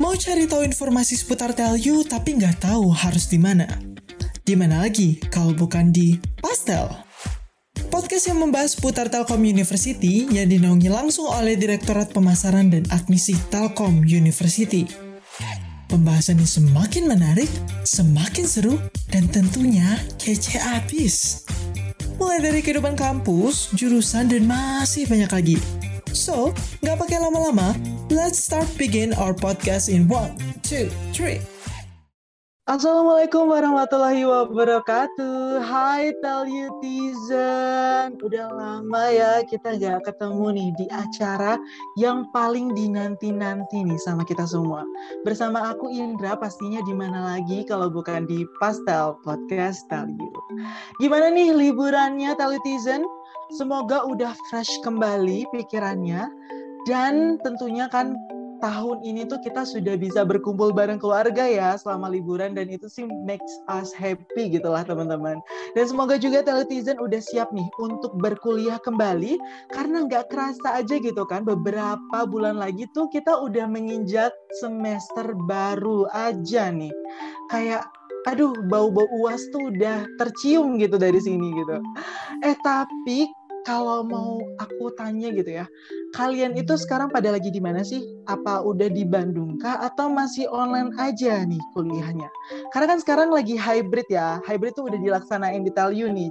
Mau cari tahu informasi seputar TLU tapi nggak tahu harus di mana? Di mana lagi kalau bukan di Pastel? Podcast yang membahas seputar Telkom University yang dinaungi langsung oleh Direktorat Pemasaran dan Admisi Telkom University. Pembahasannya semakin menarik, semakin seru, dan tentunya kece abis. Mulai dari kehidupan kampus, jurusan, dan masih banyak lagi. So, nggak pakai lama-lama, let's start begin our podcast in one, two, three. Assalamualaikum warahmatullahi wabarakatuh. Hai Talutizen. Udah lama ya kita nggak ketemu nih di acara yang paling dinanti-nanti nih sama kita semua. Bersama aku Indra pastinya di mana lagi kalau bukan di Pastel Podcast Talu. Gimana nih liburannya Talutizen? Semoga udah fresh kembali pikirannya dan tentunya kan tahun ini tuh kita sudah bisa berkumpul bareng keluarga ya selama liburan dan itu sih makes us happy gitu lah teman-teman. Dan semoga juga teletizen udah siap nih untuk berkuliah kembali karena nggak kerasa aja gitu kan beberapa bulan lagi tuh kita udah menginjak semester baru aja nih. Kayak aduh bau-bau uas tuh udah tercium gitu dari sini gitu. Eh tapi kalau mau aku tanya gitu ya, kalian itu sekarang pada lagi di mana sih? Apa udah di Bandung kah atau masih online aja nih kuliahnya? Karena kan sekarang lagi hybrid ya. Hybrid tuh udah dilaksanain di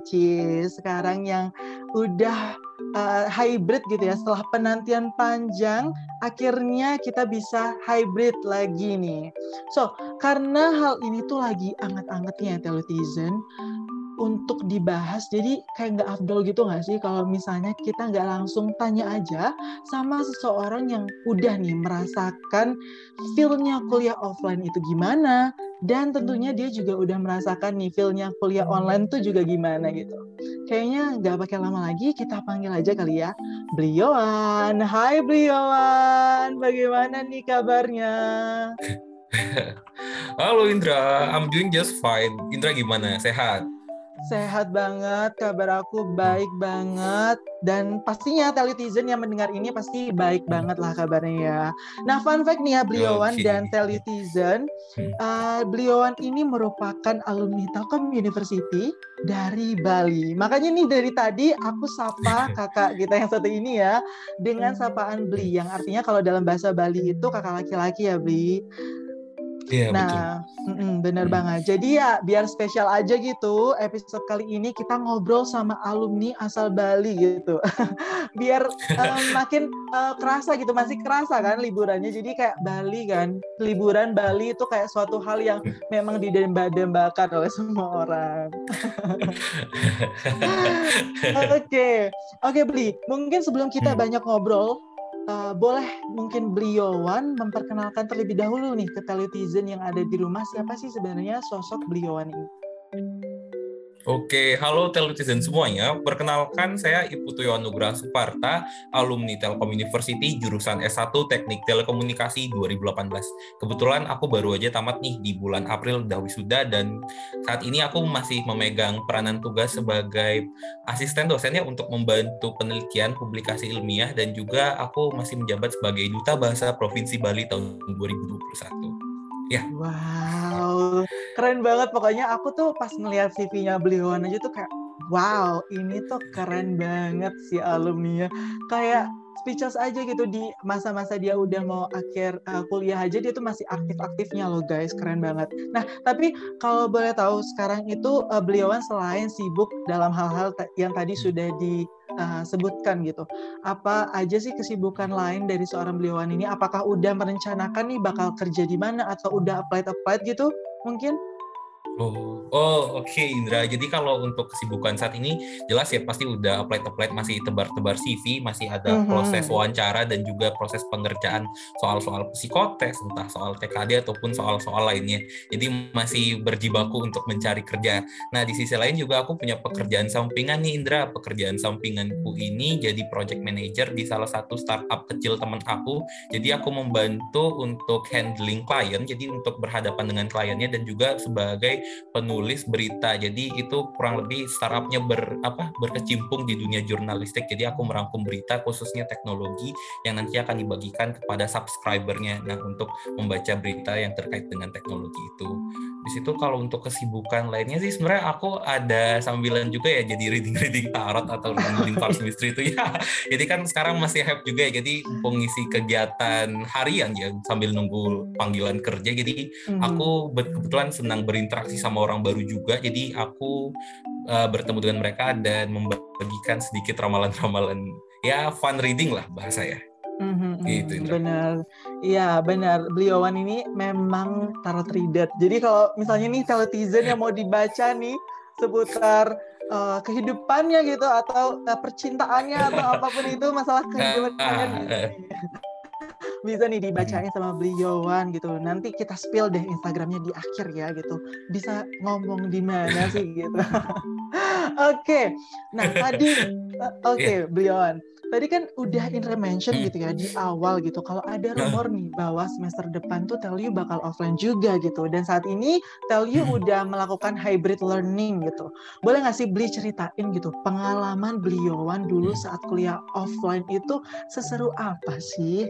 Cis. Sekarang yang udah uh, hybrid gitu ya. Setelah penantian panjang, akhirnya kita bisa hybrid lagi nih. So, karena hal ini tuh lagi anget-angetnya Telutizen, untuk dibahas jadi kayak nggak afdol gitu nggak sih? Kalau misalnya kita nggak langsung tanya aja sama seseorang yang udah nih merasakan feelnya kuliah offline itu gimana dan tentunya dia juga udah merasakan nih feelnya kuliah online tuh juga gimana gitu. Kayaknya nggak pakai lama lagi kita panggil aja kali ya. Blioan. Hai Blioan. Bagaimana nih kabarnya? Halo Indra, I'm doing just fine. Indra gimana? Sehat? Sehat banget, kabar aku baik banget. Dan pastinya Telutizen yang mendengar ini pasti baik banget lah kabarnya ya. Nah fun fact nih ya Bliowan okay. dan Telutizen, uh, Bliowan ini merupakan alumni Telkom University dari Bali. Makanya nih dari tadi aku sapa kakak kita yang satu ini ya dengan sapaan Bli yang artinya kalau dalam bahasa Bali itu kakak laki-laki ya Bli. Iya, nah, betul. bener hmm. banget. Jadi ya biar spesial aja gitu, episode kali ini kita ngobrol sama alumni asal Bali gitu. biar um, makin uh, kerasa gitu, masih kerasa kan liburannya. Jadi kayak Bali kan, liburan Bali itu kayak suatu hal yang memang didemba-dembakan oleh semua orang. Oke, oke okay. okay, Beli. Mungkin sebelum kita hmm. banyak ngobrol, uh, boleh mungkin beliauan memperkenalkan terlebih dahulu nih ke teletizen yang ada di rumah siapa sih sebenarnya sosok beliauan ini? Oke, halo teletizen semuanya. Perkenalkan saya Ibu Tuyo Anugrah Suparta, alumni Telkom University, jurusan S1 Teknik Telekomunikasi 2018. Kebetulan aku baru aja tamat nih di bulan April udah wisuda dan saat ini aku masih memegang peranan tugas sebagai asisten dosennya untuk membantu penelitian publikasi ilmiah dan juga aku masih menjabat sebagai Duta Bahasa Provinsi Bali tahun 2021. Ya. Wow, keren banget. Pokoknya aku tuh pas ngeliat CV-nya beliauan aja tuh kayak, wow, ini tuh keren banget si alumni-nya. Kayak speechless aja gitu di masa-masa dia udah mau akhir uh, kuliah aja dia tuh masih aktif-aktifnya loh guys keren banget. Nah tapi kalau boleh tahu sekarang itu uh, beliauan selain sibuk dalam hal-hal yang tadi sudah di uh, sebutkan gitu. Apa aja sih kesibukan lain dari seorang beliauan ini? Apakah udah merencanakan nih bakal kerja di mana atau udah apply apply gitu mungkin? Oh, oh oke okay, Indra. Jadi kalau untuk kesibukan saat ini jelas ya pasti udah apply apply masih tebar-tebar CV, masih ada mm -hmm. proses wawancara dan juga proses pengerjaan soal-soal psikotes, entah soal TKD ataupun soal-soal lainnya. Jadi masih berjibaku untuk mencari kerja. Nah di sisi lain juga aku punya pekerjaan sampingan nih Indra. Pekerjaan sampinganku ini jadi project manager di salah satu startup kecil teman aku. Jadi aku membantu untuk handling klien, jadi untuk berhadapan dengan kliennya dan juga sebagai penulis berita. Jadi itu kurang lebih startupnya ber apa berkecimpung di dunia jurnalistik. Jadi aku merangkum berita khususnya teknologi yang nanti akan dibagikan kepada subscribernya. Nah untuk membaca berita yang terkait dengan teknologi itu. Di situ kalau untuk kesibukan lainnya sih sebenarnya aku ada sambilan juga ya jadi reading reading tarot atau reading Pars Mystery itu ya. Jadi kan sekarang masih hype juga ya. Jadi mengisi kegiatan harian ya sambil nunggu panggilan kerja. Jadi hmm. aku kebetulan senang berinteraksi sama orang baru juga. Jadi aku uh, bertemu dengan mereka dan membagikan sedikit ramalan-ramalan ya fun reading lah bahasa ya. Mm-hmm, gitu, benar, iya benar. Beliauan ini memang tarot reader. Jadi kalau misalnya nih teletizen yang mau dibaca nih seputar uh, kehidupannya gitu atau uh, percintaannya atau apa pun itu masalah kehidupan kalian bisa nih dibacain sama beliauan gitu. Nanti kita spill deh Instagramnya di akhir ya gitu. Bisa ngomong di mana sih gitu. Oke, okay. nah tadi oke okay, yeah. beliauan tadi kan udah in mention hmm. gitu ya di awal gitu kalau ada rumor nih bahwa semester depan tuh Tell You bakal offline juga gitu dan saat ini Tell You hmm. udah melakukan hybrid learning gitu boleh nggak sih beli ceritain gitu pengalaman beliauan dulu hmm. saat kuliah offline itu seseru apa sih?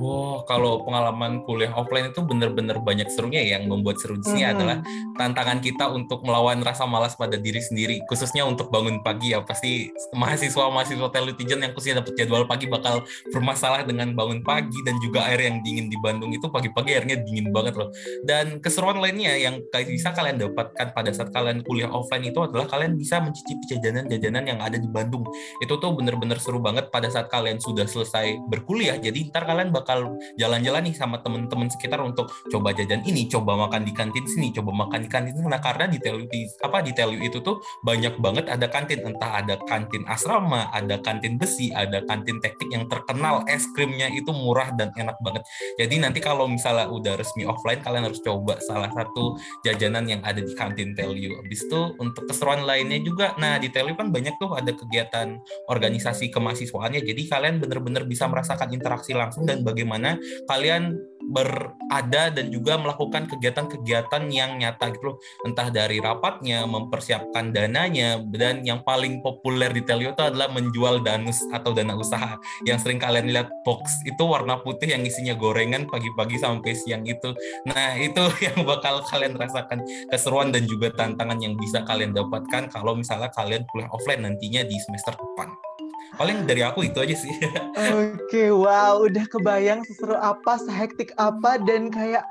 Wow, kalau pengalaman kuliah offline itu benar-benar banyak serunya ya. Yang membuat seru di sini mm -hmm. adalah tantangan kita untuk melawan rasa malas pada diri sendiri, khususnya untuk bangun pagi ya. Pasti mahasiswa-mahasiswa televisi yang khususnya dapat jadwal pagi bakal bermasalah dengan bangun pagi dan juga air yang dingin di Bandung itu pagi-pagi airnya dingin banget loh. Dan keseruan lainnya yang bisa kalian dapatkan pada saat kalian kuliah offline itu adalah kalian bisa mencicipi jajanan-jajanan yang ada di Bandung. Itu tuh benar-benar seru banget pada saat kalian sudah selesai berkuliah. Jadi ntar kalian bakal bakal jalan-jalan nih sama teman-teman sekitar untuk coba jajan ini, coba makan di kantin sini, coba makan di kantin sana karena di Telu apa di Telu itu tuh banyak banget ada kantin entah ada kantin asrama, ada kantin besi, ada kantin teknik yang terkenal es krimnya itu murah dan enak banget. Jadi nanti kalau misalnya udah resmi offline kalian harus coba salah satu jajanan yang ada di kantin Telu. Habis itu untuk keseruan lainnya juga, nah di Telu kan banyak tuh ada kegiatan organisasi kemahasiswaannya. Jadi kalian benar-benar bisa merasakan interaksi langsung dan bagaimana kalian berada dan juga melakukan kegiatan-kegiatan yang nyata gitu loh. Entah dari rapatnya, mempersiapkan dananya, dan yang paling populer di Telio itu adalah menjual danus atau dana usaha. Yang sering kalian lihat box itu warna putih yang isinya gorengan pagi-pagi sampai siang itu. Nah itu yang bakal kalian rasakan keseruan dan juga tantangan yang bisa kalian dapatkan kalau misalnya kalian kuliah offline nantinya di semester depan paling dari aku itu aja sih. Oke okay, wow udah kebayang seseru apa sehektik apa dan kayak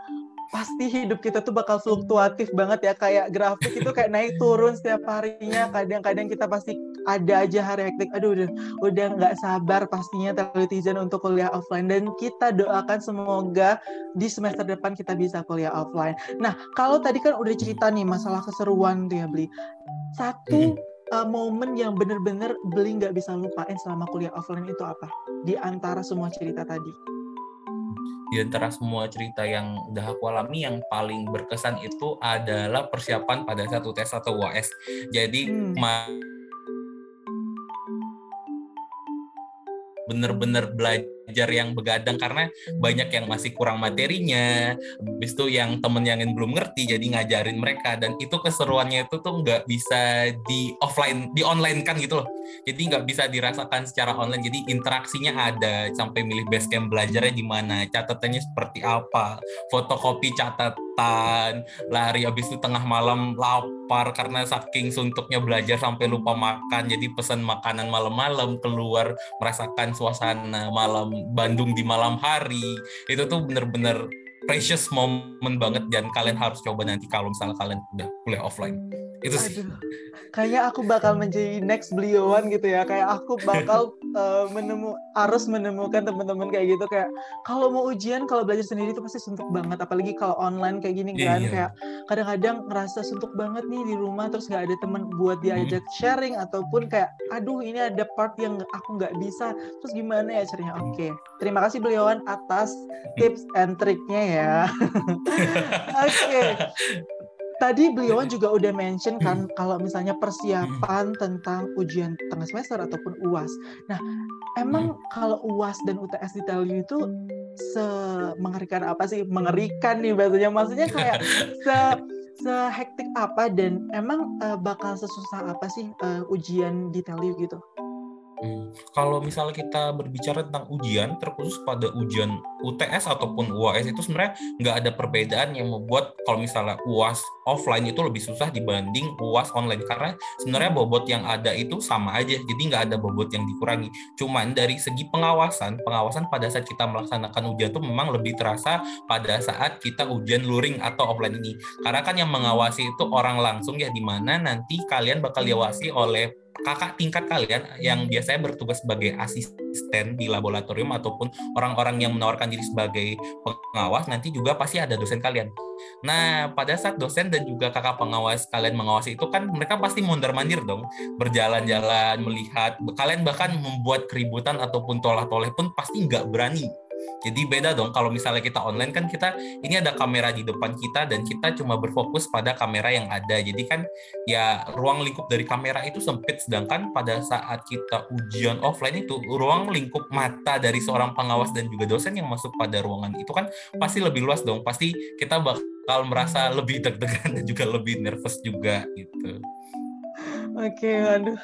pasti hidup kita tuh bakal fluktuatif banget ya kayak grafik itu kayak naik turun setiap harinya. Kadang-kadang kita pasti ada aja hari hektik aduh udah udah nggak sabar pastinya televisi untuk kuliah offline. Dan kita doakan semoga di semester depan kita bisa kuliah offline. Nah kalau tadi kan udah cerita nih masalah keseruan tuh ya beli satu uh, momen yang bener-bener beli nggak bisa lupain selama kuliah offline itu apa? Di antara semua cerita tadi. Di antara semua cerita yang udah aku alami, yang paling berkesan itu adalah persiapan pada satu tes atau UAS. Jadi hmm. bener-bener belajar belajar yang begadang karena banyak yang masih kurang materinya. Habis itu yang temen yang belum ngerti jadi ngajarin mereka. Dan itu keseruannya itu tuh nggak bisa di offline di online kan gitu loh. Jadi nggak bisa dirasakan secara online. Jadi interaksinya ada. Sampai milih base camp belajarnya di mana catatannya seperti apa fotokopi catatan lari habis itu tengah malam lapar karena saking suntuknya belajar sampai lupa makan. Jadi pesan makanan malam-malam keluar merasakan suasana malam Bandung di malam hari. Itu tuh bener-bener precious moment banget dan kalian harus coba nanti kalau misalnya kalian udah kuliah offline. Itu sih. Aduh, kayak aku bakal menjadi next beliauan gitu ya. Kayak aku bakal uh, menemu harus menemukan teman-teman kayak gitu. Kayak kalau mau ujian kalau belajar sendiri itu pasti suntuk banget. Apalagi kalau online kayak gini kan. Yeah. kayak kadang-kadang ngerasa suntuk banget nih di rumah terus nggak ada teman buat diajak mm. sharing ataupun kayak aduh ini ada part yang aku nggak bisa terus gimana ya caranya oke okay. terima kasih beliauan atas tips and triknya ya oke okay tadi beliau juga udah mention kan hmm. kalau misalnya persiapan tentang ujian tengah semester ataupun UAS. Nah, emang hmm. kalau UAS dan UTS di Telyu itu se mengerikan apa sih mengerikan nih bahasanya maksudnya kayak se sehektik apa dan emang uh, bakal sesusah apa sih uh, ujian di Telu gitu? Hmm. Kalau misalnya kita berbicara tentang ujian, terkhusus pada ujian UTS ataupun UAS itu sebenarnya nggak ada perbedaan yang membuat kalau misalnya UAS offline itu lebih susah dibanding UAS online. Karena sebenarnya bobot yang ada itu sama aja, jadi nggak ada bobot yang dikurangi. Cuman dari segi pengawasan, pengawasan pada saat kita melaksanakan ujian itu memang lebih terasa pada saat kita ujian luring atau offline ini, karena kan yang mengawasi itu orang langsung ya di mana nanti kalian bakal diawasi oleh kakak tingkat kalian yang biasanya bertugas sebagai asisten di laboratorium ataupun orang-orang yang menawarkan diri sebagai pengawas nanti juga pasti ada dosen kalian. Nah, pada saat dosen dan juga kakak pengawas kalian mengawasi itu kan mereka pasti mondar-mandir dong, berjalan-jalan, melihat, kalian bahkan membuat keributan ataupun tolah-toleh pun pasti nggak berani jadi beda dong kalau misalnya kita online kan kita ini ada kamera di depan kita dan kita cuma berfokus pada kamera yang ada. Jadi kan ya ruang lingkup dari kamera itu sempit sedangkan pada saat kita ujian offline itu ruang lingkup mata dari seorang pengawas dan juga dosen yang masuk pada ruangan itu kan pasti lebih luas dong. Pasti kita bakal merasa lebih deg-degan dan juga lebih nervous juga gitu. Oke, aduh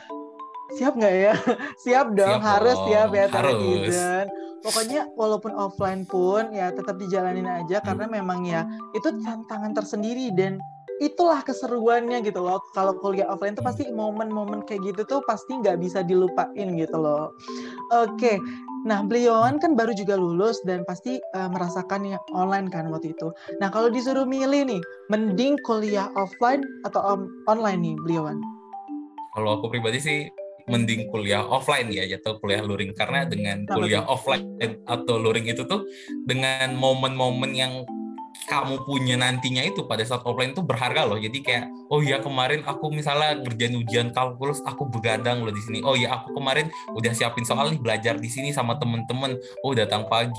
siap nggak ya? Siap dong, siap harus dong. siap ya harus pokoknya walaupun offline pun ya tetap dijalanin aja karena memang ya itu tantangan tersendiri dan itulah keseruannya gitu loh. Kalau kuliah offline tuh pasti momen-momen kayak gitu tuh pasti nggak bisa dilupain gitu loh. Oke nah beliau kan baru juga lulus dan pasti uh, merasakan yang online kan waktu itu. Nah kalau disuruh milih nih mending kuliah offline atau on online nih beliau kalau aku pribadi sih mending kuliah offline ya atau kuliah luring karena dengan kuliah offline atau luring itu tuh dengan momen-momen yang kamu punya nantinya itu pada saat offline itu berharga loh. Jadi kayak oh ya kemarin aku misalnya ngerjain ujian kalkulus aku begadang loh di sini. Oh ya aku kemarin udah siapin soal nih belajar di sini sama temen-temen. Oh datang pagi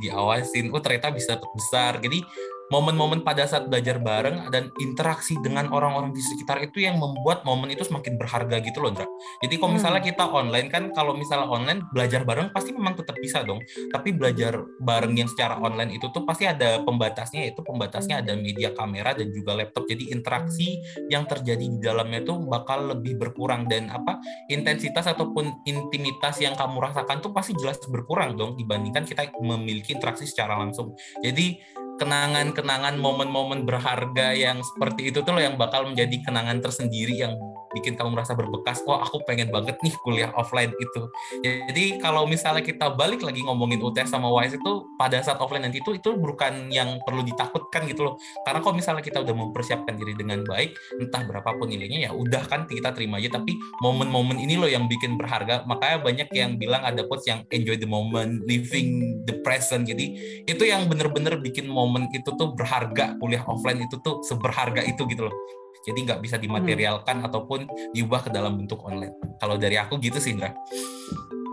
diawasin. Oh ternyata bisa besar. Jadi momen-momen pada saat belajar bareng dan interaksi dengan orang-orang di sekitar itu yang membuat momen itu semakin berharga gitu loh, Ndra. Jadi kalau misalnya hmm. kita online kan, kalau misalnya online belajar bareng pasti memang tetap bisa dong. Tapi belajar bareng yang secara online itu tuh pasti ada pembatasnya, itu pembatasnya ada media kamera dan juga laptop. Jadi interaksi yang terjadi di dalamnya tuh bakal lebih berkurang dan apa intensitas ataupun intimitas yang kamu rasakan tuh pasti jelas berkurang dong dibandingkan kita memiliki interaksi secara langsung. Jadi kenangan-kenangan momen-momen berharga yang seperti itu tuh loh yang bakal menjadi kenangan tersendiri yang bikin kamu merasa berbekas oh aku pengen banget nih kuliah offline itu jadi kalau misalnya kita balik lagi ngomongin UTS sama WISE itu pada saat offline nanti itu itu bukan yang perlu ditakutkan gitu loh. Karena kalau misalnya kita udah mempersiapkan diri dengan baik entah berapapun nilainya ya udah kan kita terima aja. Tapi momen-momen ini loh yang bikin berharga. Makanya banyak yang bilang ada quotes yang enjoy the moment living the present. Jadi itu yang bener-bener bikin momen itu tuh berharga. Kuliah offline itu tuh seberharga itu gitu loh jadi nggak bisa dimaterialkan hmm. ataupun diubah ke dalam bentuk online. Kalau dari aku gitu sih, Indra.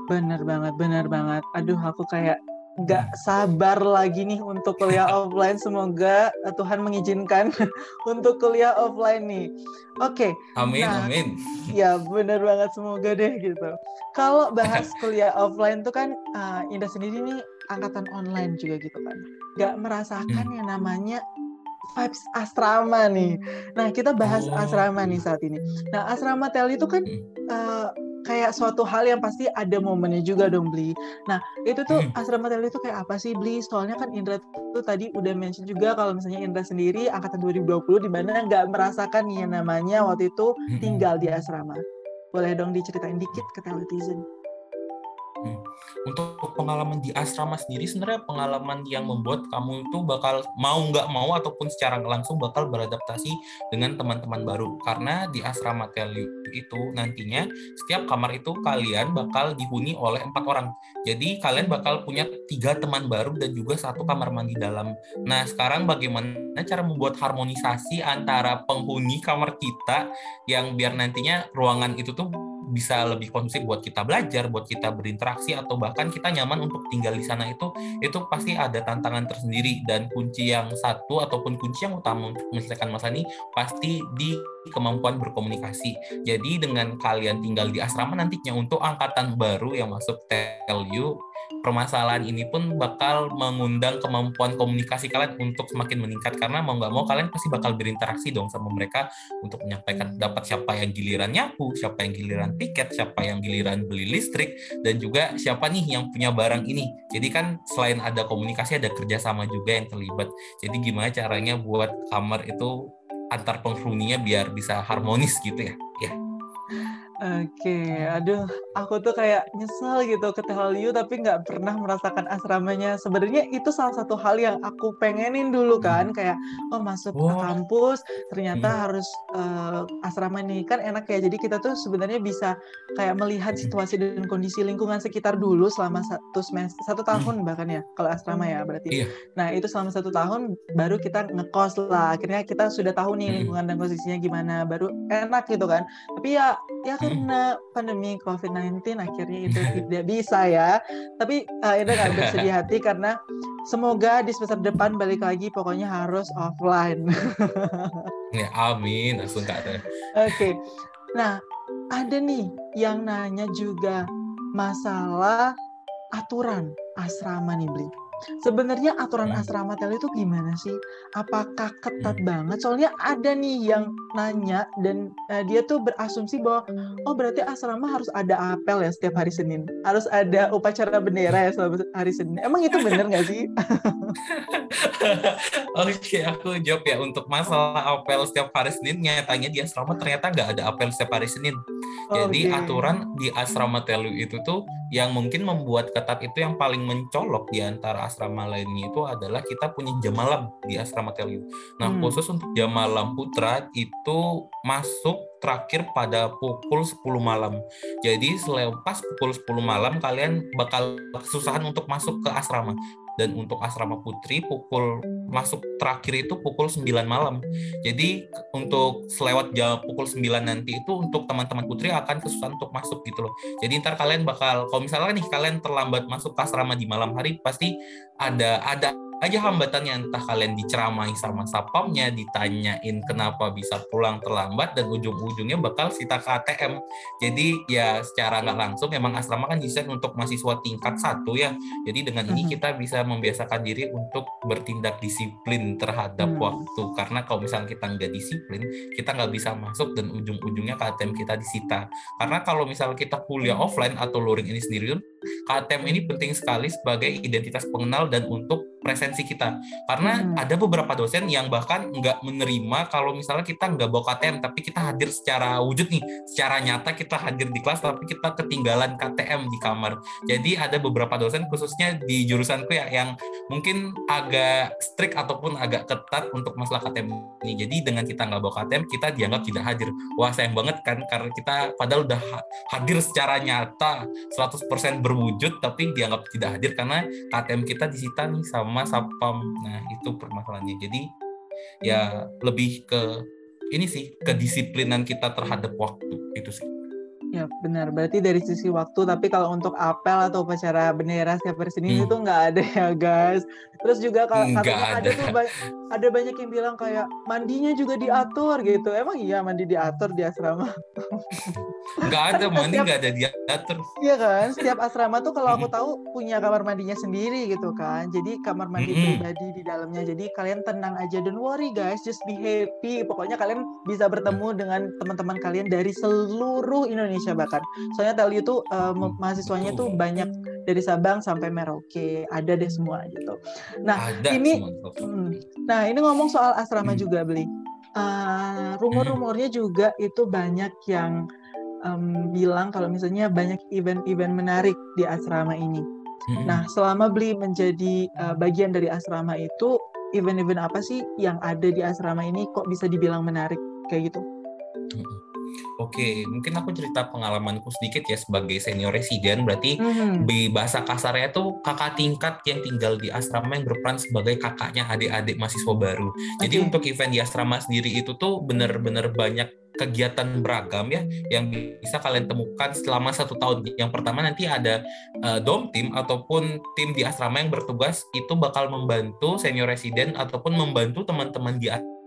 Bener banget, bener banget. Aduh, aku kayak nggak sabar lagi nih untuk kuliah offline. Semoga Tuhan mengizinkan untuk kuliah offline nih. Oke. Okay, amin, nah, amin. Ya bener banget, semoga deh gitu. Kalau bahas kuliah offline tuh kan uh, Indah sendiri nih angkatan online juga gitu kan. Gak merasakan hmm. yang namanya vibes asrama nih. Nah, kita bahas oh. asrama nih saat ini. Nah, asrama tel itu kan uh, kayak suatu hal yang pasti ada momennya juga dong beli. Nah itu tuh hmm. asrama tel itu kayak apa sih beli? Soalnya kan Indra tuh tadi udah mention juga kalau misalnya Indra sendiri angkatan 2020 di mana nggak merasakan yang namanya waktu itu tinggal di asrama. Boleh dong diceritain dikit ke teletizen. Untuk pengalaman di asrama sendiri sebenarnya pengalaman yang membuat kamu itu bakal mau nggak mau ataupun secara langsung bakal beradaptasi dengan teman-teman baru karena di asrama Telu itu nantinya setiap kamar itu kalian bakal dihuni oleh empat orang. Jadi kalian bakal punya tiga teman baru dan juga satu kamar mandi dalam. Nah sekarang bagaimana cara membuat harmonisasi antara penghuni kamar kita yang biar nantinya ruangan itu tuh bisa lebih kondusif buat kita belajar, buat kita berinteraksi atau bahkan kita nyaman untuk tinggal di sana itu itu pasti ada tantangan tersendiri dan kunci yang satu ataupun kunci yang utama untuk menyelesaikan masalah ini pasti di kemampuan berkomunikasi. Jadi dengan kalian tinggal di asrama nantinya untuk angkatan baru yang masuk TLU permasalahan ini pun bakal mengundang kemampuan komunikasi kalian untuk semakin meningkat karena mau nggak mau kalian pasti bakal berinteraksi dong sama mereka untuk menyampaikan dapat siapa yang giliran nyapu, siapa yang giliran tiket, siapa yang giliran beli listrik dan juga siapa nih yang punya barang ini. Jadi kan selain ada komunikasi ada kerjasama juga yang terlibat. Jadi gimana caranya buat kamar itu antar penghuninya biar bisa harmonis gitu ya? Ya. Oke, aduh, aku tuh kayak nyesel gitu ke Tehaliu tapi nggak pernah merasakan asramanya. Sebenarnya itu salah satu hal yang aku pengenin dulu kan, kayak oh masuk ke kampus ternyata hmm. harus uh, asrama nih kan enak ya. Jadi kita tuh sebenarnya bisa kayak melihat hmm. situasi dan kondisi lingkungan sekitar dulu selama satu semester, satu hmm. tahun bahkan ya kalau asrama ya berarti. Iya. Nah itu selama satu tahun baru kita ngekos lah. Akhirnya kita sudah tahu nih lingkungan dan posisinya gimana, baru enak gitu kan. Tapi ya ya karena pandemi COVID-19 akhirnya itu tidak bisa ya. Tapi uh, itu nggak bersedih hati karena semoga di semester depan balik lagi pokoknya harus offline. ya amin, langsung kak Oke, okay. nah ada nih yang nanya juga masalah aturan asrama nih Bli. Sebenarnya aturan hmm. asrama tel itu gimana sih? Apakah ketat hmm. banget? Soalnya ada nih yang nanya dan uh, dia tuh berasumsi bahwa oh berarti asrama harus ada apel ya setiap hari Senin. Harus ada upacara bendera ya selama hari Senin. Emang itu bener nggak sih? Oke, aku jawab ya untuk masalah apel setiap hari Senin nyatanya di asrama ternyata nggak ada apel setiap hari Senin. Jadi okay. aturan di asrama telu itu tuh yang mungkin membuat ketat itu yang paling mencolok di antara asrama lainnya itu adalah kita punya jam malam di asrama Telu. Nah, hmm. khusus untuk jam malam putra itu masuk terakhir pada pukul 10 malam. Jadi selepas pukul 10 malam kalian bakal kesusahan untuk masuk ke asrama dan untuk asrama putri pukul masuk terakhir itu pukul 9 malam. Jadi untuk selewat jam pukul 9 nanti itu untuk teman-teman putri akan kesusahan untuk masuk gitu loh. Jadi ntar kalian bakal kalau misalnya nih kalian terlambat masuk asrama di malam hari pasti ada ada aja hambatannya entah kalian diceramai sama sapamnya ditanyain kenapa bisa pulang terlambat dan ujung-ujungnya bakal sita ke ATM jadi ya secara nggak langsung memang asrama kan desain untuk mahasiswa tingkat satu ya. Jadi dengan ini kita bisa membiasakan diri untuk bertindak disiplin terhadap hmm. waktu. Karena kalau misalnya kita nggak disiplin kita nggak bisa masuk dan ujung-ujungnya KTM kita disita. Karena kalau misalnya kita kuliah offline atau luring ini sendiri KTM ini penting sekali sebagai identitas pengenal dan untuk presensi kita. Karena hmm. ada beberapa dosen yang bahkan nggak menerima kalau misalnya kita nggak bawa KTM tapi kita hadir secara wujud nih secara nyata kita hadir di kelas tapi kita ketinggalan KTM di kamar. Jadi ada beberapa dosen khususnya di jurusanku ya yang mungkin agak strict ataupun agak ketat untuk masalah KTM ini. Jadi dengan kita nggak bawa KTM kita dianggap tidak hadir. Wah sayang banget kan karena kita padahal udah hadir secara nyata 100% berwujud tapi dianggap tidak hadir karena KTM kita disita nih sama sama sapam nah itu permasalahannya. Jadi ya lebih ke ini sih kedisiplinan kita terhadap waktu. Itu sih Ya benar, berarti dari sisi waktu, tapi kalau untuk apel atau upacara bendera setiap hari Senin hmm. itu nggak ada ya guys. Terus juga kalau katanya ada. ada tuh ada banyak yang bilang kayak mandinya juga diatur gitu. Emang iya mandi diatur di asrama? Nggak ada, mandi nggak ada diatur. Iya kan, setiap asrama tuh kalau aku tahu punya kamar mandinya sendiri gitu kan. Jadi kamar mandi -hmm. pribadi di dalamnya. Jadi kalian tenang aja, don't worry guys, just be happy. Pokoknya kalian bisa bertemu dengan teman-teman kalian dari seluruh Indonesia Indonesia bahkan. Soalnya Telyu tuh uh, mahasiswanya tuh banyak dari Sabang sampai Merauke, ada deh semua gitu. Nah, ada ini hmm, nah ini ngomong soal asrama hmm. juga beli. Uh, rumor-rumornya juga itu banyak yang um, bilang kalau misalnya banyak event-event menarik di asrama ini. Hmm. Nah, selama beli menjadi uh, bagian dari asrama itu, event-event apa sih yang ada di asrama ini kok bisa dibilang menarik kayak gitu? Hmm. Oke, mungkin aku cerita pengalamanku sedikit ya sebagai senior residen. Berarti hmm. di bahasa kasarnya itu kakak tingkat yang tinggal di asrama yang berperan sebagai kakaknya adik-adik mahasiswa baru. Okay. Jadi untuk event di asrama sendiri itu tuh bener-bener banyak kegiatan beragam ya yang bisa kalian temukan selama satu tahun. Yang pertama nanti ada uh, dom tim ataupun tim di asrama yang bertugas itu bakal membantu senior residen ataupun membantu teman-teman di asrama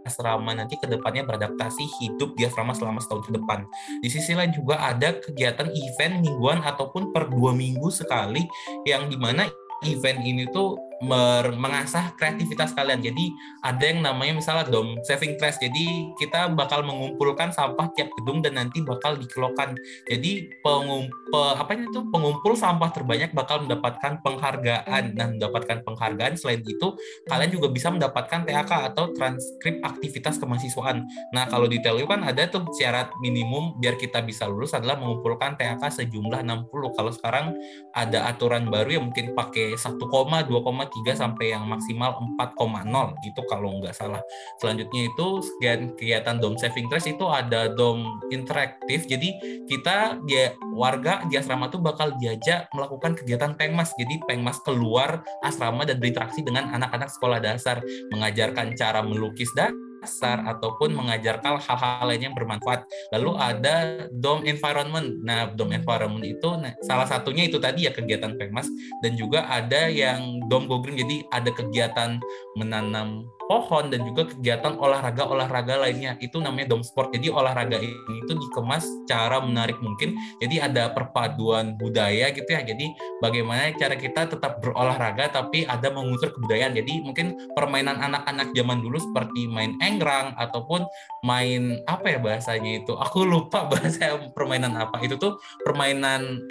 nanti ke depannya beradaptasi hidup di asrama selama setahun ke depan. Di sisi lain juga ada kegiatan event mingguan ataupun per dua minggu sekali yang di mana event ini tuh mengasah kreativitas kalian. Jadi ada yang namanya misalnya dom saving trash. Jadi kita bakal mengumpulkan sampah tiap gedung dan nanti bakal dikelokan. Jadi pengumpul apa itu pengumpul sampah terbanyak bakal mendapatkan penghargaan dan mendapatkan penghargaan. Selain itu kalian juga bisa mendapatkan TAK atau transkrip aktivitas kemahasiswaan. Nah kalau di Telio kan ada tuh syarat minimum biar kita bisa lulus adalah mengumpulkan TAK sejumlah 60. Kalau sekarang ada aturan baru yang mungkin pakai 1, 2, 3 sampai yang maksimal 4,0 gitu kalau nggak salah. Selanjutnya itu sekian kegiatan dom saving trash itu ada dom interaktif. Jadi kita dia warga di asrama tuh bakal diajak melakukan kegiatan pengmas. Jadi pengmas keluar asrama dan berinteraksi dengan anak-anak sekolah dasar, mengajarkan cara melukis dan dasar ataupun mengajarkan hal-hal lain yang bermanfaat. Lalu ada dom environment. Nah, dom environment itu nah, salah satunya itu tadi ya kegiatan Pengmas dan juga ada yang dom go green. Jadi ada kegiatan menanam pohon dan juga kegiatan olahraga-olahraga lainnya itu namanya dom sport. Jadi olahraga ini itu dikemas cara menarik mungkin. Jadi ada perpaduan budaya gitu ya. Jadi bagaimana cara kita tetap berolahraga tapi ada mengunsur kebudayaan. Jadi mungkin permainan anak-anak zaman dulu seperti main enggrang ataupun main apa ya bahasanya itu. Aku lupa bahasa permainan apa. Itu tuh permainan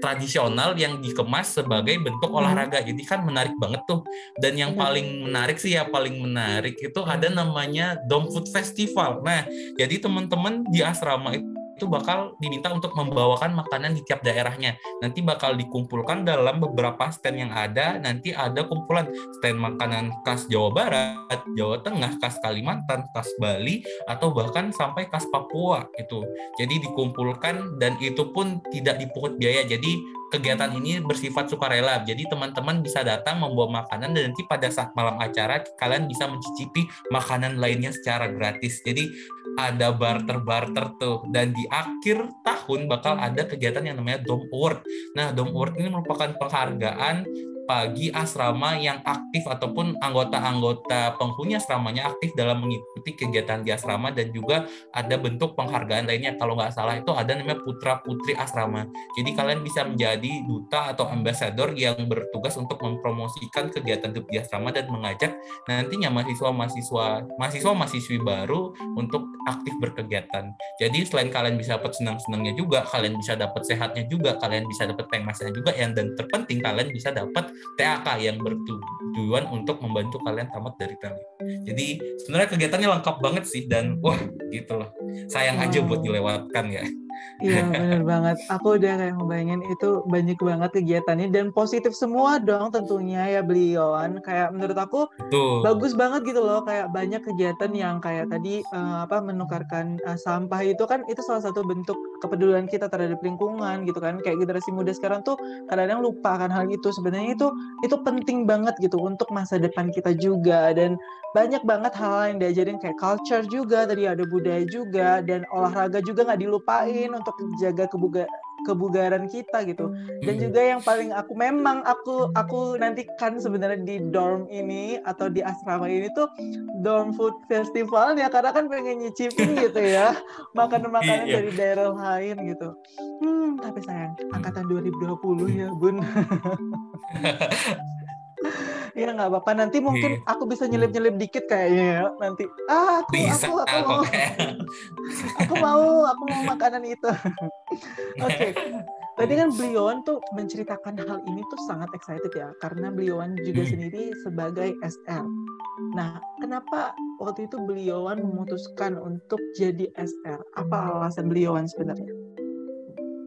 tradisional yang dikemas sebagai bentuk hmm. olahraga. Jadi kan menarik banget tuh. Dan yang paling menarik sih ya paling menarik itu ada namanya Dom Food Festival. Nah, jadi teman-teman di asrama itu itu bakal diminta untuk membawakan makanan di tiap daerahnya. Nanti bakal dikumpulkan dalam beberapa stand yang ada. Nanti ada kumpulan stand makanan khas Jawa Barat, Jawa Tengah, khas Kalimantan, khas Bali, atau bahkan sampai khas Papua itu. Jadi dikumpulkan dan itu pun tidak dipungut biaya. Jadi kegiatan ini bersifat sukarela. Jadi teman-teman bisa datang membawa makanan dan nanti pada saat malam acara kalian bisa mencicipi makanan lainnya secara gratis. Jadi ada barter-barter tuh dan di akhir tahun bakal ada kegiatan yang namanya Dom Award. Nah, Dom Award ini merupakan penghargaan bagi asrama yang aktif ataupun anggota-anggota penghuni asramanya aktif dalam mengikuti kegiatan di asrama dan juga ada bentuk penghargaan lainnya. Kalau nggak salah itu ada namanya putra putri asrama. Jadi kalian bisa menjadi duta atau ambassador yang bertugas untuk mempromosikan kegiatan di asrama dan mengajak nantinya mahasiswa-mahasiswa mahasiswa-mahasiswi baru untuk aktif berkegiatan. Jadi selain kalian bisa dapat senang-senangnya juga kalian bisa dapat sehatnya juga kalian bisa dapat pengmasnya juga yang dan terpenting kalian bisa dapat TAK yang bertujuan untuk membantu kalian tamat dari tali. Jadi sebenarnya kegiatannya lengkap banget sih dan wah gitu loh. Sayang wow. aja buat dilewatkan ya. Iya benar banget. Aku udah kayak ngebayangin itu banyak banget kegiatannya dan positif semua dong tentunya ya beliauan. Kayak menurut aku Betul. bagus banget gitu loh. Kayak banyak kegiatan yang kayak tadi uh, apa menukarkan uh, sampah itu kan itu salah satu bentuk kepedulian kita terhadap lingkungan gitu kan. Kayak generasi muda sekarang tuh kadang-kadang lupa akan hal itu. Sebenarnya itu itu penting banget gitu untuk masa depan kita juga dan banyak banget hal yang diajarin kayak culture juga tadi ada budaya juga dan olahraga juga nggak dilupain untuk jaga kebuga kebugaran kita gitu. Dan juga yang paling aku memang aku aku nantikan sebenarnya di dorm ini atau di asrama ini tuh dorm food festival ya karena kan pengen nyicipin gitu ya makanan-makanan iya. dari daerah lain gitu. Hmm tapi sayang angkatan 2020 ya bun Iya nggak apa-apa. Nanti mungkin iya. aku bisa nyelip-nyelip dikit kayaknya ya. Nanti ah aku bisa, aku aku mau aku mau aku mau makanan itu. Oke. okay. Tadi kan beliauan tuh menceritakan hal ini tuh sangat excited ya karena beliauan juga hmm. sendiri sebagai SR. Nah, kenapa waktu itu beliauan memutuskan untuk jadi SR? Apa alasan beliauan sebenarnya?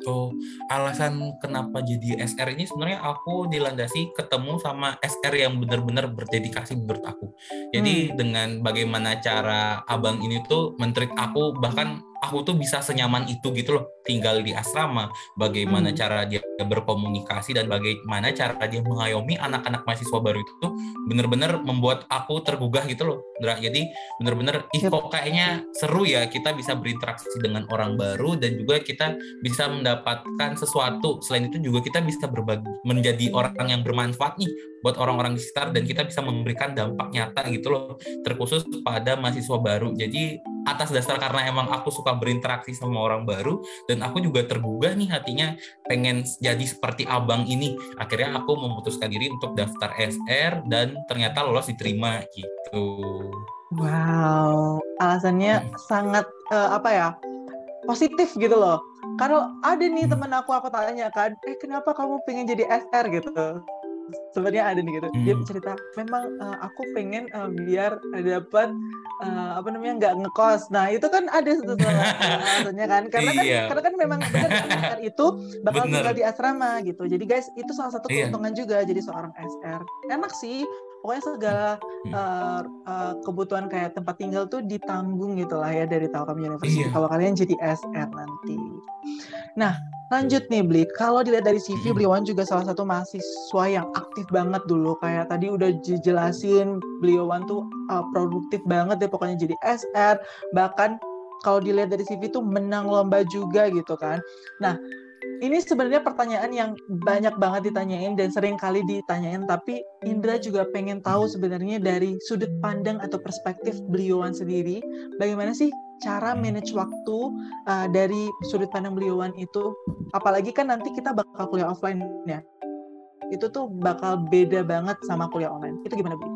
Gitu. Alasan kenapa jadi SR ini sebenarnya aku dilandasi ketemu sama SR yang benar-benar berdedikasi menurut aku. Jadi hmm. dengan bagaimana cara abang ini tuh menteri aku bahkan aku tuh bisa senyaman itu gitu loh tinggal di asrama bagaimana hmm. cara dia berkomunikasi dan bagaimana cara dia mengayomi anak-anak mahasiswa baru itu tuh bener-bener membuat aku tergugah gitu loh Dra. jadi bener-bener ih kok kayaknya seru ya kita bisa berinteraksi dengan orang baru dan juga kita bisa mendapatkan sesuatu selain itu juga kita bisa berbagi menjadi orang yang bermanfaat nih buat orang-orang di sekitar dan kita bisa memberikan dampak nyata gitu loh terkhusus pada mahasiswa baru jadi atas dasar karena emang aku suka berinteraksi sama orang baru dan aku juga tergugah nih hatinya pengen jadi seperti abang ini. Akhirnya aku memutuskan diri untuk daftar SR dan ternyata lolos diterima gitu. Wow alasannya hmm. sangat uh, apa ya positif gitu loh. Kalau ada nih hmm. temen aku aku tanya kan eh kenapa kamu pengen jadi SR gitu sebenarnya ada nih gitu. Hmm. Dia cerita, memang uh, aku pengen uh, biar dapat uh, apa namanya nggak ngekos. Nah itu kan ada alasannya kan, karena kan iya. karena kan memang benar itu bakal Bener. tinggal di asrama gitu. Jadi guys itu salah satu iya. keuntungan iya. juga jadi seorang SR. Enak sih, pokoknya segala uh, uh, kebutuhan kayak tempat tinggal tuh ditanggung gitu lah ya dari Telkom University. Iya. Kalau kalian jadi SR nanti. Nah Lanjut nih Bli, kalau dilihat dari CV hmm. beliauan juga salah satu mahasiswa yang aktif banget dulu. Kayak tadi udah jelasin beliauan tuh uh, produktif banget deh pokoknya jadi SR. Bahkan kalau dilihat dari CV tuh menang lomba juga gitu kan. Nah ini sebenarnya pertanyaan yang banyak banget ditanyain dan sering kali ditanyain tapi Indra juga pengen tahu sebenarnya dari sudut pandang atau perspektif beliauan sendiri bagaimana sih cara manage waktu uh, dari sudut pandang beliauan itu. Apalagi kan nanti kita bakal kuliah offline ya. Itu tuh bakal beda banget sama kuliah online. Itu gimana Bu?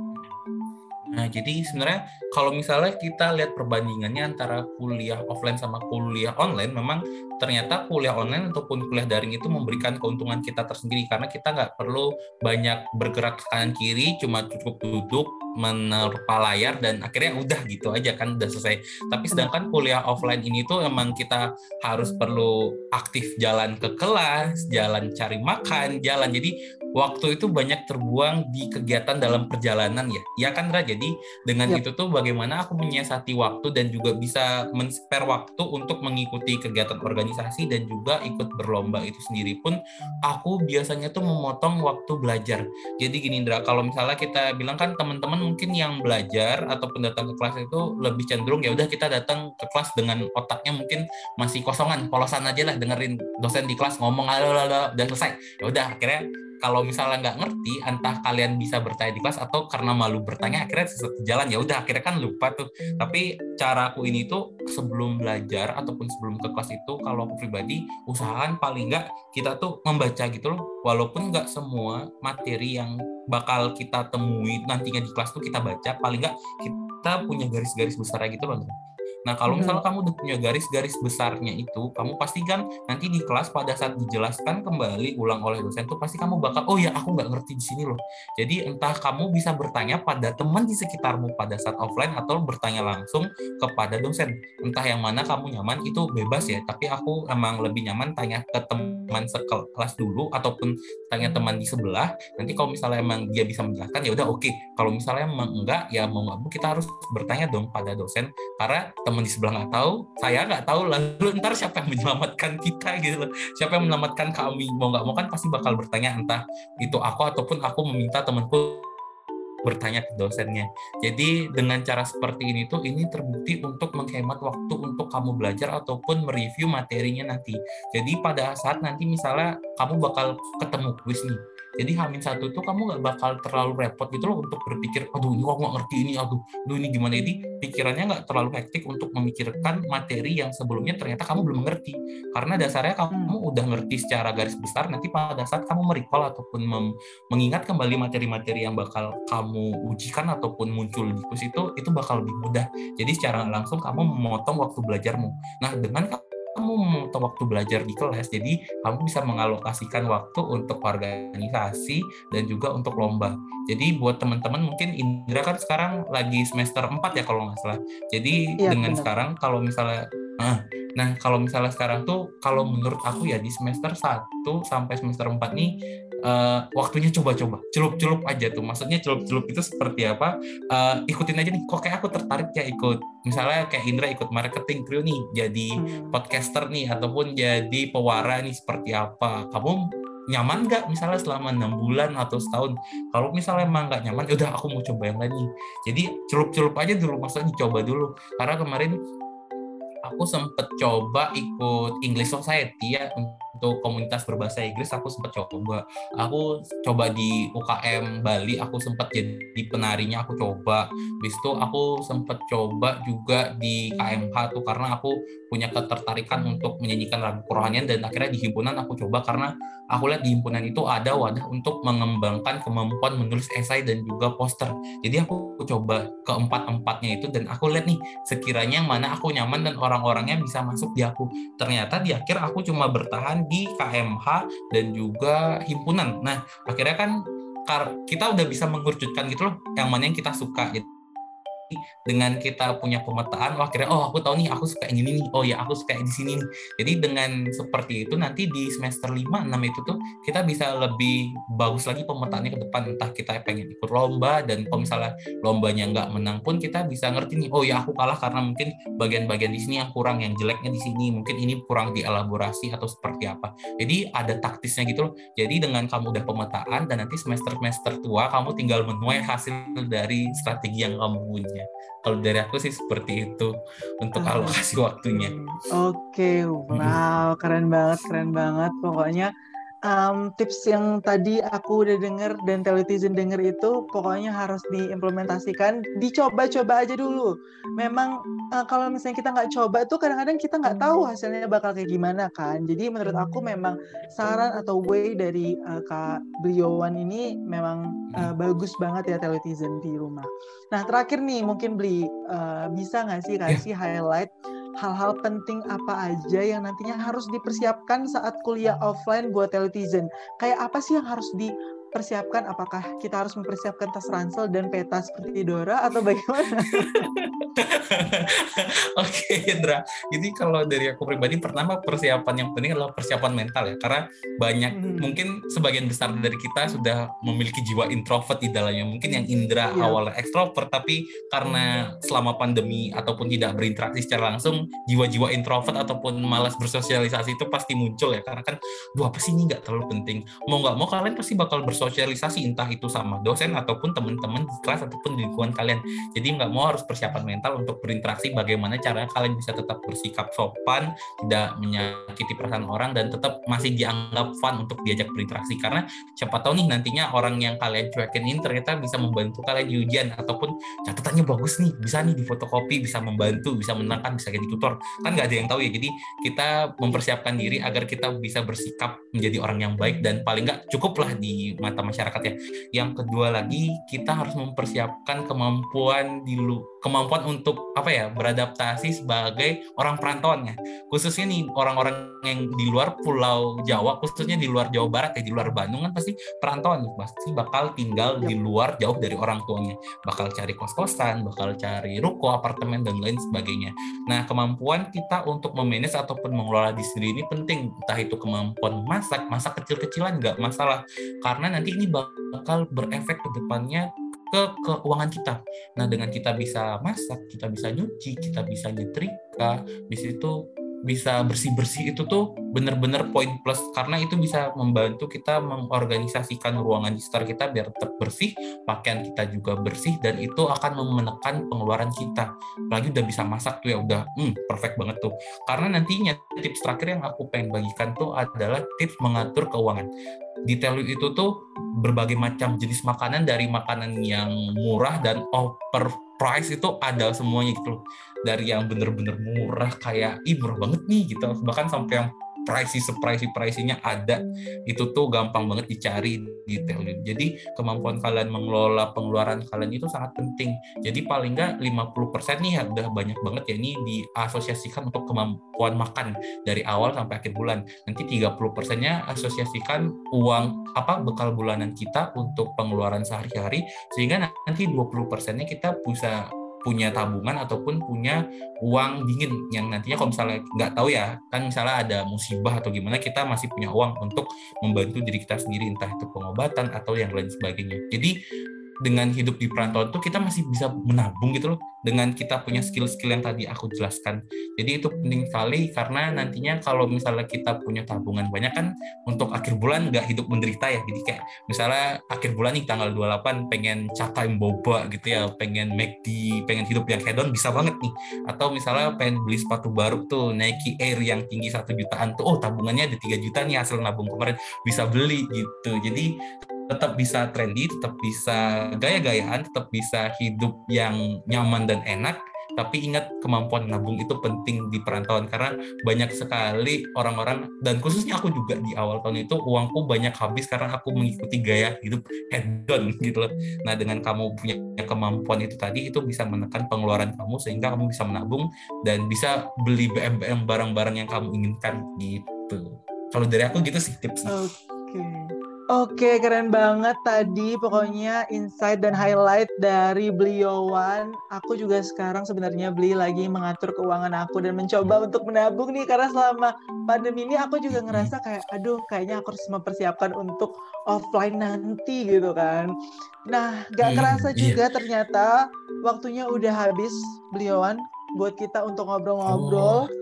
Nah, jadi sebenarnya kalau misalnya kita lihat perbandingannya antara kuliah offline sama kuliah online, memang ternyata kuliah online ataupun kuliah daring itu memberikan keuntungan kita tersendiri karena kita nggak perlu banyak bergerak ke kanan kiri, cuma cukup duduk menerpa layar dan akhirnya udah gitu aja kan udah selesai. Tapi sedangkan kuliah offline ini tuh emang kita harus perlu aktif jalan ke kelas, jalan cari makan, jalan. Jadi waktu itu banyak terbuang di kegiatan dalam perjalanan ya. Ya kan Ra, jadi dengan yep. itu tuh bagaimana aku menyiasati waktu dan juga bisa men-spare waktu untuk mengikuti kegiatan organisasi dan juga ikut berlomba itu sendiri pun aku biasanya tuh memotong waktu belajar. Jadi gini Indra, kalau misalnya kita bilang kan teman-teman mungkin yang belajar ataupun datang ke kelas itu lebih cenderung ya udah kita datang ke kelas dengan otaknya mungkin masih kosongan, polosan aja lah dengerin dosen di kelas ngomong halo udah selesai. Ya udah akhirnya kalau misalnya nggak ngerti entah kalian bisa bertanya di kelas atau karena malu bertanya akhirnya sesuatu jalan ya udah akhirnya kan lupa tuh. Tapi cara aku ini tuh sebelum belajar ataupun sebelum ke kelas itu kalau aku pribadi usahakan paling nggak kita tuh membaca gitu loh. Walaupun nggak semua materi yang bakal kita temui nantinya di kelas tuh kita baca paling nggak kita punya garis-garis besar gitu loh Nah, kalau misalnya kamu udah punya garis-garis besarnya itu, kamu pasti kan nanti di kelas pada saat dijelaskan kembali ulang oleh dosen tuh pasti kamu bakal, oh ya aku nggak ngerti di sini loh. Jadi entah kamu bisa bertanya pada teman di sekitarmu pada saat offline atau bertanya langsung kepada dosen. Entah yang mana kamu nyaman itu bebas ya, tapi aku emang lebih nyaman tanya ke teman sekelas dulu ataupun tanya teman di sebelah. Nanti kalau misalnya emang dia bisa menjelaskan ya udah oke. Okay. Kalau misalnya emang enggak ya mau nggak mau kita harus bertanya dong pada dosen karena teman di sebelah nggak tahu saya nggak tahu lalu ntar siapa yang menyelamatkan kita gitu loh siapa yang menyelamatkan kami mau nggak mau kan pasti bakal bertanya entah itu aku ataupun aku meminta temanku bertanya ke dosennya. Jadi dengan cara seperti ini tuh ini terbukti untuk menghemat waktu untuk kamu belajar ataupun mereview materinya nanti. Jadi pada saat nanti misalnya kamu bakal ketemu kuis nih, jadi Hamin satu itu kamu nggak bakal terlalu repot gitu loh untuk berpikir, aduh ini kok nggak ngerti ini, aduh, aduh ini gimana ini. Pikirannya nggak terlalu hektik untuk memikirkan materi yang sebelumnya ternyata kamu belum mengerti. Karena dasarnya kamu udah ngerti secara garis besar, nanti pada saat kamu merecall ataupun mengingat kembali materi-materi yang bakal kamu ujikan ataupun muncul di kursus itu, itu bakal lebih mudah. Jadi secara langsung kamu memotong waktu belajarmu. Nah dengan kamu memotong waktu belajar di kelas, jadi kamu bisa mengalokasikan waktu untuk organisasi dan juga untuk lomba. Jadi buat teman-teman mungkin Indra kan sekarang lagi semester 4 ya kalau nggak salah. Jadi ya, dengan benar. sekarang kalau misalnya nah, nah kalau misalnya sekarang tuh kalau menurut aku ya di semester 1 sampai semester 4 nih uh, waktunya coba-coba celup-celup aja tuh. Maksudnya celup-celup itu seperti apa? Uh, ikutin aja nih kok kayak aku tertarik ya ikut misalnya kayak Indra ikut marketing crew nih jadi hmm. podcaster nih ataupun jadi pewara nih seperti apa? Kamu nyaman nggak misalnya selama enam bulan atau setahun? Kalau misalnya emang nggak nyaman ya udah aku mau coba yang lain nih. Jadi celup-celup aja dulu maksudnya dicoba dulu. Karena kemarin aku sempet coba ikut English Society ya untuk komunitas berbahasa Inggris aku sempat coba. Aku coba di UKM Bali aku sempat jadi penarinya aku coba. Bis itu aku sempat coba juga di KMH tuh karena aku punya ketertarikan untuk menyanyikan lagu kerohanian dan akhirnya di himpunan aku coba karena aku lihat di himpunan itu ada wadah untuk mengembangkan kemampuan menulis esai dan juga poster. Jadi aku coba keempat-empatnya itu dan aku lihat nih sekiranya yang mana aku nyaman dan orang-orangnya bisa masuk di aku. Ternyata di akhir aku cuma bertahan di KMH dan juga himpunan. Nah, akhirnya kan kita udah bisa mengerucutkan gitu loh yang mana yang kita suka gitu dengan kita punya pemetaan wah kira oh aku tahu nih aku suka yang ini nih oh ya aku suka di sini nih. Jadi dengan seperti itu nanti di semester 5 6 itu tuh kita bisa lebih bagus lagi pemetaannya ke depan. Entah kita pengen ikut lomba dan kalau misalnya lombanya nggak menang pun kita bisa ngerti nih oh ya aku kalah karena mungkin bagian-bagian di sini yang kurang yang jeleknya di sini mungkin ini kurang dielaborasi atau seperti apa. Jadi ada taktisnya gitu loh. Jadi dengan kamu udah pemetaan dan nanti semester-semester tua kamu tinggal menuai hasil dari strategi yang kamu punya waktunya. Kalau dari aku sih seperti itu untuk alokasi waktunya. Oke, okay, wow, keren banget, keren banget. Pokoknya um, tips yang tadi aku udah denger dan teletizen denger itu pokoknya harus diimplementasikan. Dicoba-coba aja dulu. Memang uh, kalau misalnya kita nggak coba tuh kadang-kadang kita nggak tahu hasilnya bakal kayak gimana kan. Jadi menurut aku memang saran atau way dari uh, kak Bliowan ini memang uh, bagus banget ya teletizen di rumah. Nah terakhir nih mungkin beli uh, bisa nggak sih kasih yeah. highlight hal-hal penting apa aja yang nantinya harus dipersiapkan saat kuliah offline buat teletizen? Kayak apa sih yang harus di persiapkan apakah kita harus mempersiapkan tas ransel dan peta seperti Dora atau bagaimana? Oke Indra, jadi kalau dari aku pribadi pertama persiapan yang penting adalah persiapan mental ya karena banyak hmm. mungkin sebagian besar dari kita sudah memiliki jiwa introvert di dalamnya mungkin yang Indra yeah. awalnya ekstrovert tapi karena hmm. selama pandemi ataupun tidak berinteraksi secara langsung jiwa-jiwa introvert ataupun malas bersosialisasi itu pasti muncul ya karena kan dua apa sih ini nggak terlalu penting mau nggak mau kalian pasti bakal bers bersosialisasi entah itu sama dosen ataupun teman-teman di kelas ataupun di lingkungan kalian. Jadi nggak mau harus persiapan mental untuk berinteraksi bagaimana caranya kalian bisa tetap bersikap sopan, tidak menyakiti perasaan orang dan tetap masih dianggap fun untuk diajak berinteraksi karena siapa tahu nih nantinya orang yang kalian cuekin ini ternyata bisa membantu kalian di ujian ataupun catatannya bagus nih, bisa nih di fotokopi, bisa membantu, bisa menangkan, bisa jadi tutor. Kan nggak ada yang tahu ya. Jadi kita mempersiapkan diri agar kita bisa bersikap menjadi orang yang baik dan paling nggak cukuplah di mata masyarakat ya. Yang kedua lagi kita harus mempersiapkan kemampuan di lu kemampuan untuk apa ya beradaptasi sebagai orang perantauan ya. Khususnya nih orang-orang yang di luar Pulau Jawa khususnya di luar Jawa Barat ya di luar Bandung kan pasti perantauan pasti bakal tinggal di luar jauh dari orang tuanya. Bakal cari kos-kosan bakal cari ruko apartemen dan lain sebagainya. Nah kemampuan kita untuk memanage ataupun mengelola diri sendiri ini penting. Entah itu kemampuan masak masak kecil-kecilan nggak masalah. Karena nanti ini bakal berefek ke depannya ke keuangan kita. Nah, dengan kita bisa masak, kita bisa nyuci, kita bisa nyetrika, di situ bisa bersih-bersih itu tuh bener-bener poin plus karena itu bisa membantu kita mengorganisasikan ruangan di sekitar kita biar tetap bersih, pakaian kita juga bersih dan itu akan menekan pengeluaran kita. Lagi udah bisa masak tuh ya udah hmm, perfect banget tuh. Karena nantinya tips terakhir yang aku pengen bagikan tuh adalah tips mengatur keuangan Telu itu tuh berbagai macam jenis makanan dari makanan yang murah dan over price itu ada semuanya gitu loh dari yang bener-bener murah kayak ih murah banget nih gitu bahkan sampai yang pricey sepricey pricey ada itu tuh gampang banget dicari di Telin. Jadi kemampuan kalian mengelola pengeluaran kalian itu sangat penting. Jadi paling nggak 50% nih ya udah banyak banget ya ini diasosiasikan untuk kemampuan makan dari awal sampai akhir bulan. Nanti 30%-nya asosiasikan uang apa bekal bulanan kita untuk pengeluaran sehari-hari sehingga nanti 20%-nya kita bisa punya tabungan ataupun punya uang dingin yang nantinya kalau misalnya nggak tahu ya kan misalnya ada musibah atau gimana kita masih punya uang untuk membantu diri kita sendiri entah itu pengobatan atau yang lain sebagainya. Jadi dengan hidup di perantauan itu kita masih bisa menabung gitu loh dengan kita punya skill-skill yang tadi aku jelaskan. Jadi itu penting sekali karena nantinya kalau misalnya kita punya tabungan banyak kan untuk akhir bulan nggak hidup menderita ya. Jadi kayak misalnya akhir bulan nih tanggal 28 pengen catai boba gitu ya, pengen make di pengen hidup yang hedon bisa banget nih. Atau misalnya pengen beli sepatu baru tuh Nike Air yang tinggi satu jutaan tuh, oh tabungannya ada tiga juta nih hasil nabung kemarin bisa beli gitu. Jadi tetap bisa trendy, tetap bisa gaya-gayaan, tetap bisa hidup yang nyaman dan enak. Tapi ingat kemampuan nabung itu penting di perantauan karena banyak sekali orang-orang dan khususnya aku juga di awal tahun itu uangku banyak habis karena aku mengikuti gaya hidup hedon gitu loh. Nah dengan kamu punya kemampuan itu tadi itu bisa menekan pengeluaran kamu sehingga kamu bisa menabung dan bisa beli BM-BM barang-barang yang kamu inginkan gitu. Kalau dari aku gitu sih tipsnya. Oke. Okay. Oke, keren banget tadi pokoknya insight dan highlight dari beliauan. Aku juga sekarang sebenarnya beli lagi mengatur keuangan aku dan mencoba untuk menabung nih karena selama pandemi ini aku juga ngerasa kayak aduh kayaknya aku harus mempersiapkan untuk offline nanti gitu kan. Nah, gak hmm, kerasa iya. juga ternyata waktunya udah habis beliauan buat kita untuk ngobrol-ngobrol. Oh.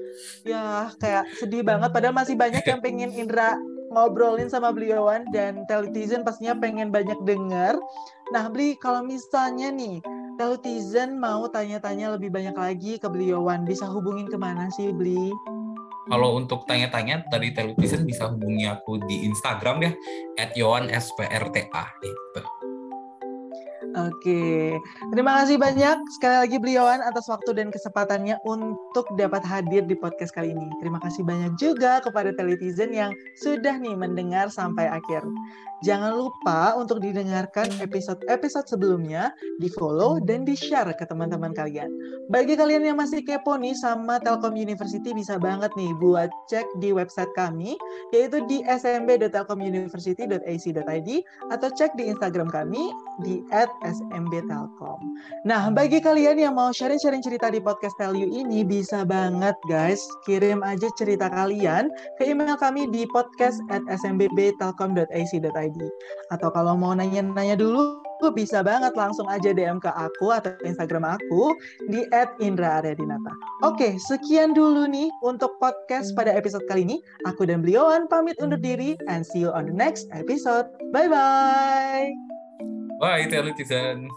Ya, kayak sedih banget padahal masih banyak yang pengen Indra ngobrolin sama beliauan dan Teletizen pastinya pengen banyak denger. Nah, Beli, kalau misalnya nih, Teletizen mau tanya-tanya lebih banyak lagi ke beliauan, bisa hubungin ke mana sih, Beli? Kalau untuk tanya-tanya dari Teletizen bisa hubungi aku di Instagram ya, at Yohan SPRTA. Gitu. Oke, terima kasih banyak sekali lagi beliauan atas waktu dan kesempatannya untuk dapat hadir di podcast kali ini. Terima kasih banyak juga kepada teletizen yang sudah nih mendengar sampai akhir. Jangan lupa untuk didengarkan episode-episode sebelumnya, di-follow dan di-share ke teman-teman kalian. Bagi kalian yang masih kepo nih sama Telkom University bisa banget nih buat cek di website kami yaitu di smb.telkomuniversity.ac.id atau cek di Instagram kami di @smbtelkom. Nah, bagi kalian yang mau sharing-sharing cerita di podcast Tell You ini bisa banget guys kirim aja cerita kalian ke email kami di podcast@smbtelkom.ac.id atau kalau mau nanya-nanya dulu, bisa banget langsung aja DM ke aku atau Instagram aku di @indra_aryadinata. Oke, sekian dulu nih untuk podcast pada episode kali ini. Aku dan beliauan pamit undur diri and see you on the next episode. Bye-bye. Bye, Telitizen.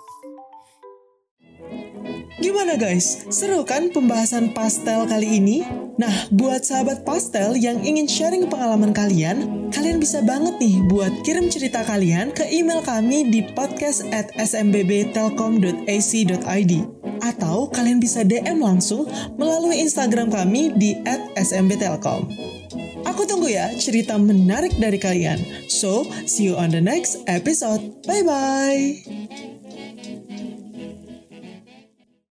Gimana guys? Seru kan pembahasan pastel kali ini? Nah, buat sahabat pastel yang ingin sharing pengalaman kalian, kalian bisa banget nih buat kirim cerita kalian ke email kami di podcast at smbbtelkom.ac.id atau kalian bisa DM langsung melalui Instagram kami di at smbtelkom. Aku tunggu ya cerita menarik dari kalian. So, see you on the next episode. Bye-bye.